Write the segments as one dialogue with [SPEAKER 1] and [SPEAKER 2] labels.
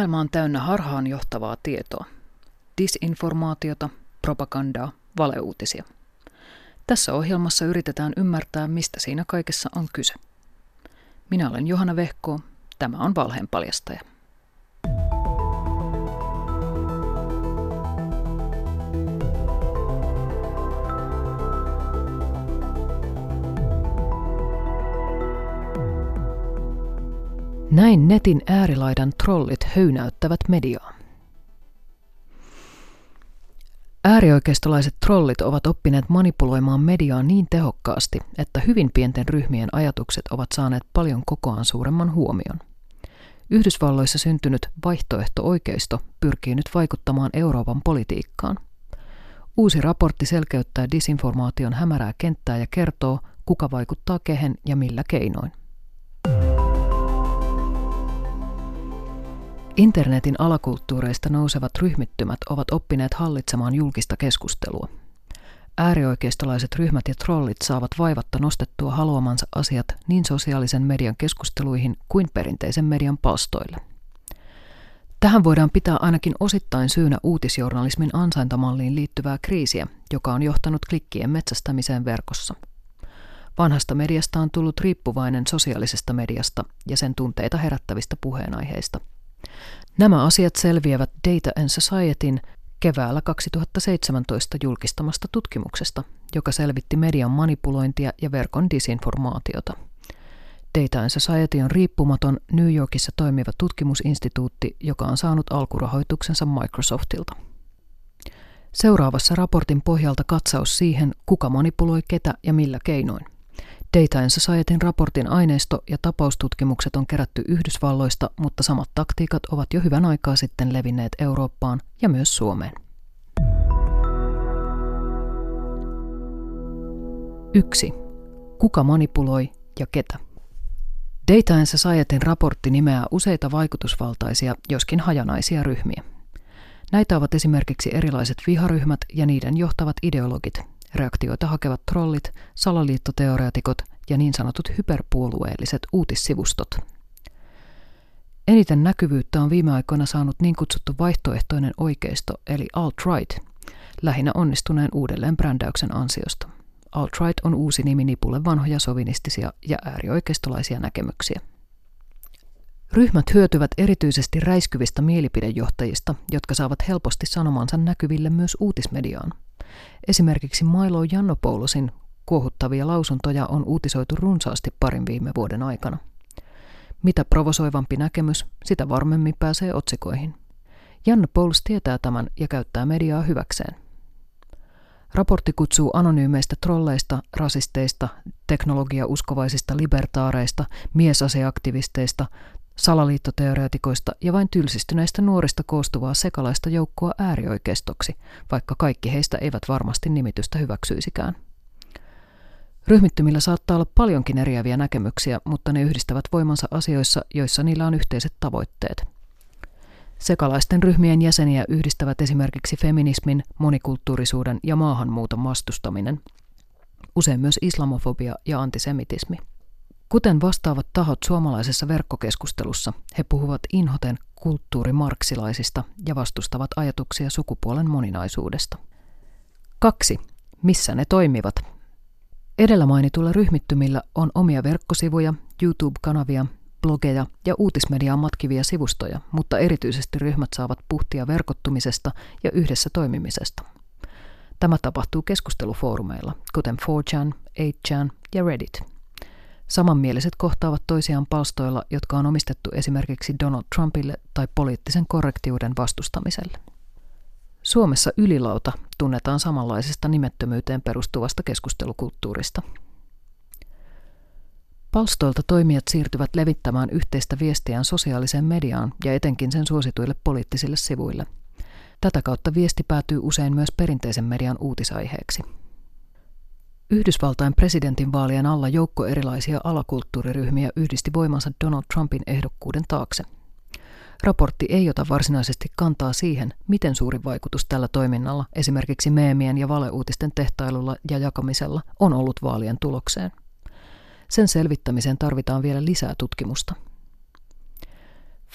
[SPEAKER 1] Maailma on täynnä harhaan johtavaa tietoa. Disinformaatiota, propagandaa, valeuutisia. Tässä ohjelmassa yritetään ymmärtää, mistä siinä kaikessa on kyse. Minä olen Johanna Vehko, tämä on Valheen paljastaja. Näin netin äärilaidan trollit höynäyttävät mediaa. Äärioikeistolaiset trollit ovat oppineet manipuloimaan mediaa niin tehokkaasti, että hyvin pienten ryhmien ajatukset ovat saaneet paljon kokoaan suuremman huomion. Yhdysvalloissa syntynyt vaihtoehto-oikeisto pyrkii nyt vaikuttamaan Euroopan politiikkaan. Uusi raportti selkeyttää disinformaation hämärää kenttää ja kertoo, kuka vaikuttaa kehen ja millä keinoin. Internetin alakulttuureista nousevat ryhmittymät ovat oppineet hallitsemaan julkista keskustelua. Äärioikeistolaiset ryhmät ja trollit saavat vaivatta nostettua haluamansa asiat niin sosiaalisen median keskusteluihin kuin perinteisen median palstoille. Tähän voidaan pitää ainakin osittain syynä uutisjournalismin ansaintamalliin liittyvää kriisiä, joka on johtanut klikkien metsästämiseen verkossa. Vanhasta mediasta on tullut riippuvainen sosiaalisesta mediasta ja sen tunteita herättävistä puheenaiheista – Nämä asiat selviävät Data and Societyn keväällä 2017 julkistamasta tutkimuksesta, joka selvitti median manipulointia ja verkon disinformaatiota. Data and Society on riippumaton New Yorkissa toimiva tutkimusinstituutti, joka on saanut alkurahoituksensa Microsoftilta. Seuraavassa raportin pohjalta katsaus siihen, kuka manipuloi ketä ja millä keinoin. Data and Societyn raportin aineisto ja tapaustutkimukset on kerätty Yhdysvalloista, mutta samat taktiikat ovat jo hyvän aikaa sitten levinneet Eurooppaan ja myös Suomeen. 1. Kuka manipuloi ja ketä? Data and Societyn raportti nimeää useita vaikutusvaltaisia, joskin hajanaisia ryhmiä. Näitä ovat esimerkiksi erilaiset viharyhmät ja niiden johtavat ideologit, Reaktioita hakevat trollit, salaliittoteoreetikot ja niin sanotut hyperpuolueelliset uutissivustot. Eniten näkyvyyttä on viime aikoina saanut niin kutsuttu vaihtoehtoinen oikeisto eli alt-right, lähinnä onnistuneen uudelleen brändäyksen ansiosta. Alt-right on uusi nimi nipulle vanhoja sovinistisia ja äärioikeistolaisia näkemyksiä. Ryhmät hyötyvät erityisesti räiskyvistä mielipidejohtajista, jotka saavat helposti sanomansa näkyville myös uutismediaan – Esimerkiksi Milo Jannopoulosin kuohuttavia lausuntoja on uutisoitu runsaasti parin viime vuoden aikana. Mitä provosoivampi näkemys, sitä varmemmin pääsee otsikoihin. Janne Pouls tietää tämän ja käyttää mediaa hyväkseen. Raportti kutsuu anonyymeistä trolleista, rasisteista, teknologiauskovaisista libertaareista, miesaseaktivisteista, salaliittoteoreetikoista ja vain tylsistyneistä nuorista koostuvaa sekalaista joukkoa äärioikeistoksi, vaikka kaikki heistä eivät varmasti nimitystä hyväksyisikään. Ryhmittymillä saattaa olla paljonkin eriäviä näkemyksiä, mutta ne yhdistävät voimansa asioissa, joissa niillä on yhteiset tavoitteet. Sekalaisten ryhmien jäseniä yhdistävät esimerkiksi feminismin, monikulttuurisuuden ja maahanmuuton vastustaminen, usein myös islamofobia ja antisemitismi. Kuten vastaavat tahot suomalaisessa verkkokeskustelussa, he puhuvat inhoten kulttuurimarksilaisista ja vastustavat ajatuksia sukupuolen moninaisuudesta. 2. Missä ne toimivat? Edellä mainituilla ryhmittymillä on omia verkkosivuja, YouTube-kanavia, blogeja ja uutismediaa matkivia sivustoja, mutta erityisesti ryhmät saavat puhtia verkottumisesta ja yhdessä toimimisesta. Tämä tapahtuu keskustelufoorumeilla, kuten 4chan, 8chan ja Reddit – Samanmieliset kohtaavat toisiaan palstoilla, jotka on omistettu esimerkiksi Donald Trumpille tai poliittisen korrektiuden vastustamiselle. Suomessa ylilauta tunnetaan samanlaisesta nimettömyyteen perustuvasta keskustelukulttuurista. Palstoilta toimijat siirtyvät levittämään yhteistä viestiään sosiaaliseen mediaan ja etenkin sen suosituille poliittisille sivuille. Tätä kautta viesti päätyy usein myös perinteisen median uutisaiheeksi. Yhdysvaltain presidentinvaalien alla joukko erilaisia alakulttuuriryhmiä yhdisti voimansa Donald Trumpin ehdokkuuden taakse. Raportti ei ota varsinaisesti kantaa siihen, miten suuri vaikutus tällä toiminnalla, esimerkiksi meemien ja valeuutisten tehtailulla ja jakamisella, on ollut vaalien tulokseen. Sen selvittämiseen tarvitaan vielä lisää tutkimusta.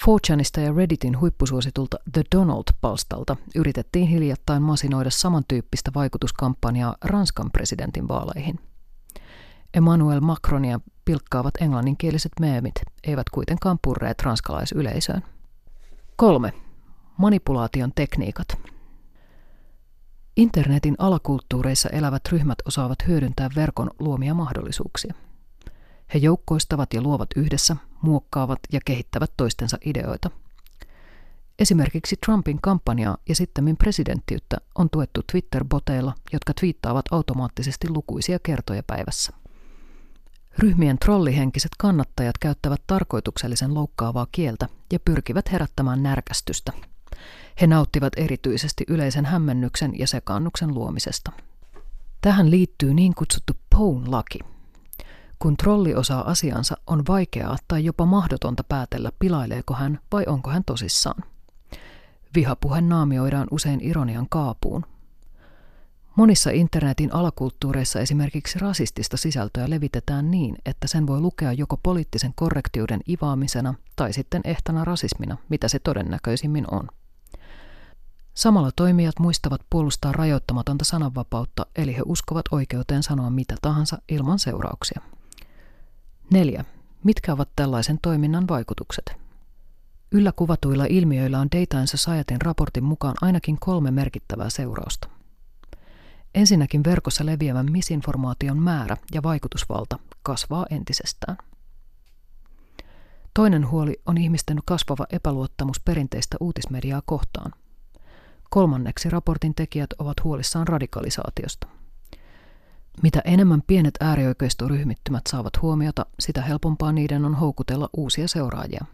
[SPEAKER 1] 4chanista ja Redditin huippusuositulta The Donald-palstalta yritettiin hiljattain masinoida samantyyppistä vaikutuskampanjaa Ranskan presidentin vaaleihin. Emmanuel Macronia pilkkaavat englanninkieliset meemit eivät kuitenkaan purreet ranskalaisyleisöön. 3. Manipulaation tekniikat. Internetin alakulttuureissa elävät ryhmät osaavat hyödyntää verkon luomia mahdollisuuksia. He joukkoistavat ja luovat yhdessä, muokkaavat ja kehittävät toistensa ideoita. Esimerkiksi Trumpin kampanjaa ja sitten presidenttiyttä on tuettu Twitter-boteilla, jotka twiittaavat automaattisesti lukuisia kertoja päivässä. Ryhmien trollihenkiset kannattajat käyttävät tarkoituksellisen loukkaavaa kieltä ja pyrkivät herättämään närkästystä. He nauttivat erityisesti yleisen hämmennyksen ja sekaannuksen luomisesta. Tähän liittyy niin kutsuttu Pone-laki. Kun trolli osaa asiansa, on vaikeaa tai jopa mahdotonta päätellä, pilaileeko hän vai onko hän tosissaan. Vihapuhe naamioidaan usein ironian kaapuun, Monissa internetin alakulttuureissa esimerkiksi rasistista sisältöä levitetään niin, että sen voi lukea joko poliittisen korrektiuden ivaamisena tai sitten ehtona rasismina, mitä se todennäköisimmin on. Samalla toimijat muistavat puolustaa rajoittamatonta sananvapautta, eli he uskovat oikeuteen sanoa mitä tahansa ilman seurauksia. 4. Mitkä ovat tällaisen toiminnan vaikutukset? Yllä kuvatuilla ilmiöillä on Data and Societyn raportin mukaan ainakin kolme merkittävää seurausta. Ensinnäkin verkossa leviävän misinformaation määrä ja vaikutusvalta kasvaa entisestään. Toinen huoli on ihmisten kasvava epäluottamus perinteistä uutismediaa kohtaan. Kolmanneksi raportin tekijät ovat huolissaan radikalisaatiosta. Mitä enemmän pienet äärioikeistoryhmittymät saavat huomiota, sitä helpompaa niiden on houkutella uusia seuraajia.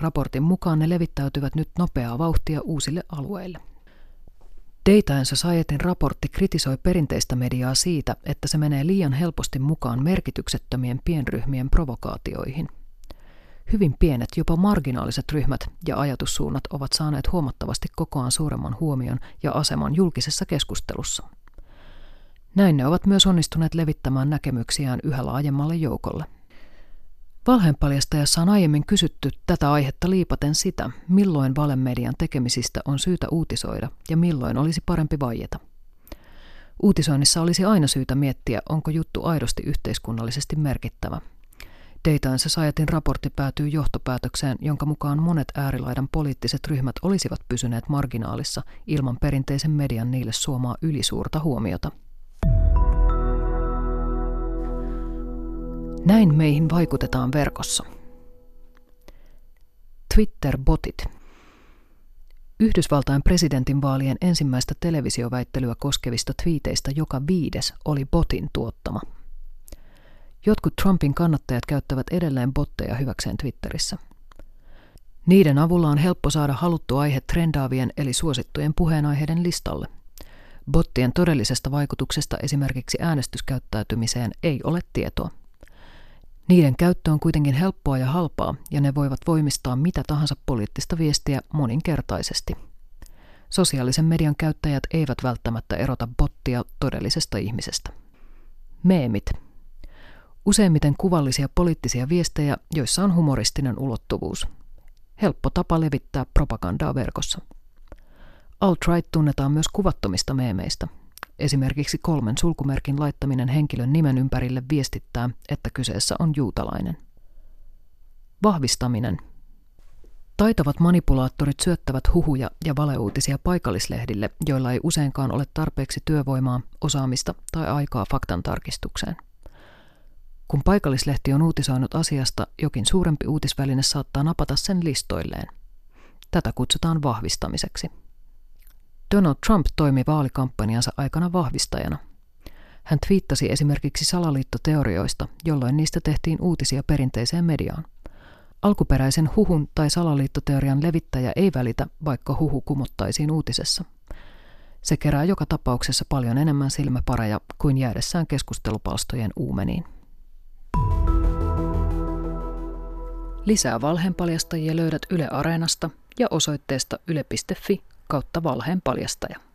[SPEAKER 1] Raportin mukaan ne levittäytyvät nyt nopeaa vauhtia uusille alueille. Data and Societyn raportti kritisoi perinteistä mediaa siitä, että se menee liian helposti mukaan merkityksettömien pienryhmien provokaatioihin. Hyvin pienet, jopa marginaaliset ryhmät ja ajatussuunnat ovat saaneet huomattavasti kokoaan suuremman huomion ja aseman julkisessa keskustelussa. Näin ne ovat myös onnistuneet levittämään näkemyksiään yhä laajemmalle joukolle – Valheenpaljastajassa on aiemmin kysytty tätä aihetta liipaten sitä, milloin valemedian tekemisistä on syytä uutisoida ja milloin olisi parempi vaieta. Uutisoinnissa olisi aina syytä miettiä, onko juttu aidosti yhteiskunnallisesti merkittävä. Data Societyn raportti päätyy johtopäätökseen, jonka mukaan monet äärilaidan poliittiset ryhmät olisivat pysyneet marginaalissa ilman perinteisen median niille suomaa ylisuurta huomiota. Näin meihin vaikutetaan verkossa. Twitter-botit. Yhdysvaltain presidentinvaalien ensimmäistä televisioväittelyä koskevista twiiteistä joka viides oli botin tuottama. Jotkut Trumpin kannattajat käyttävät edelleen botteja hyväkseen Twitterissä. Niiden avulla on helppo saada haluttu aihe trendaavien eli suosittujen puheenaiheiden listalle. Bottien todellisesta vaikutuksesta esimerkiksi äänestyskäyttäytymiseen ei ole tietoa. Niiden käyttö on kuitenkin helppoa ja halpaa, ja ne voivat voimistaa mitä tahansa poliittista viestiä moninkertaisesti. Sosiaalisen median käyttäjät eivät välttämättä erota bottia todellisesta ihmisestä. Meemit. Useimmiten kuvallisia poliittisia viestejä, joissa on humoristinen ulottuvuus. Helppo tapa levittää propagandaa verkossa. Alt-right tunnetaan myös kuvattomista meemeistä – Esimerkiksi kolmen sulkumerkin laittaminen henkilön nimen ympärille viestittää, että kyseessä on juutalainen. Vahvistaminen. Taitavat manipulaattorit syöttävät huhuja ja valeuutisia paikallislehdille, joilla ei useinkaan ole tarpeeksi työvoimaa, osaamista tai aikaa faktan tarkistukseen. Kun paikallislehti on uutisoinut asiasta, jokin suurempi uutisväline saattaa napata sen listoilleen. Tätä kutsutaan vahvistamiseksi. Donald Trump toimi vaalikampanjansa aikana vahvistajana. Hän twiittasi esimerkiksi salaliittoteorioista, jolloin niistä tehtiin uutisia perinteiseen mediaan. Alkuperäisen huhun tai salaliittoteorian levittäjä ei välitä, vaikka huhu kumottaisiin uutisessa. Se kerää joka tapauksessa paljon enemmän silmäpareja kuin jäädessään keskustelupalstojen uumeniin. Lisää valheenpaljastajia löydät Yle Areenasta ja osoitteesta yle.fi kautta valheen paljastaja.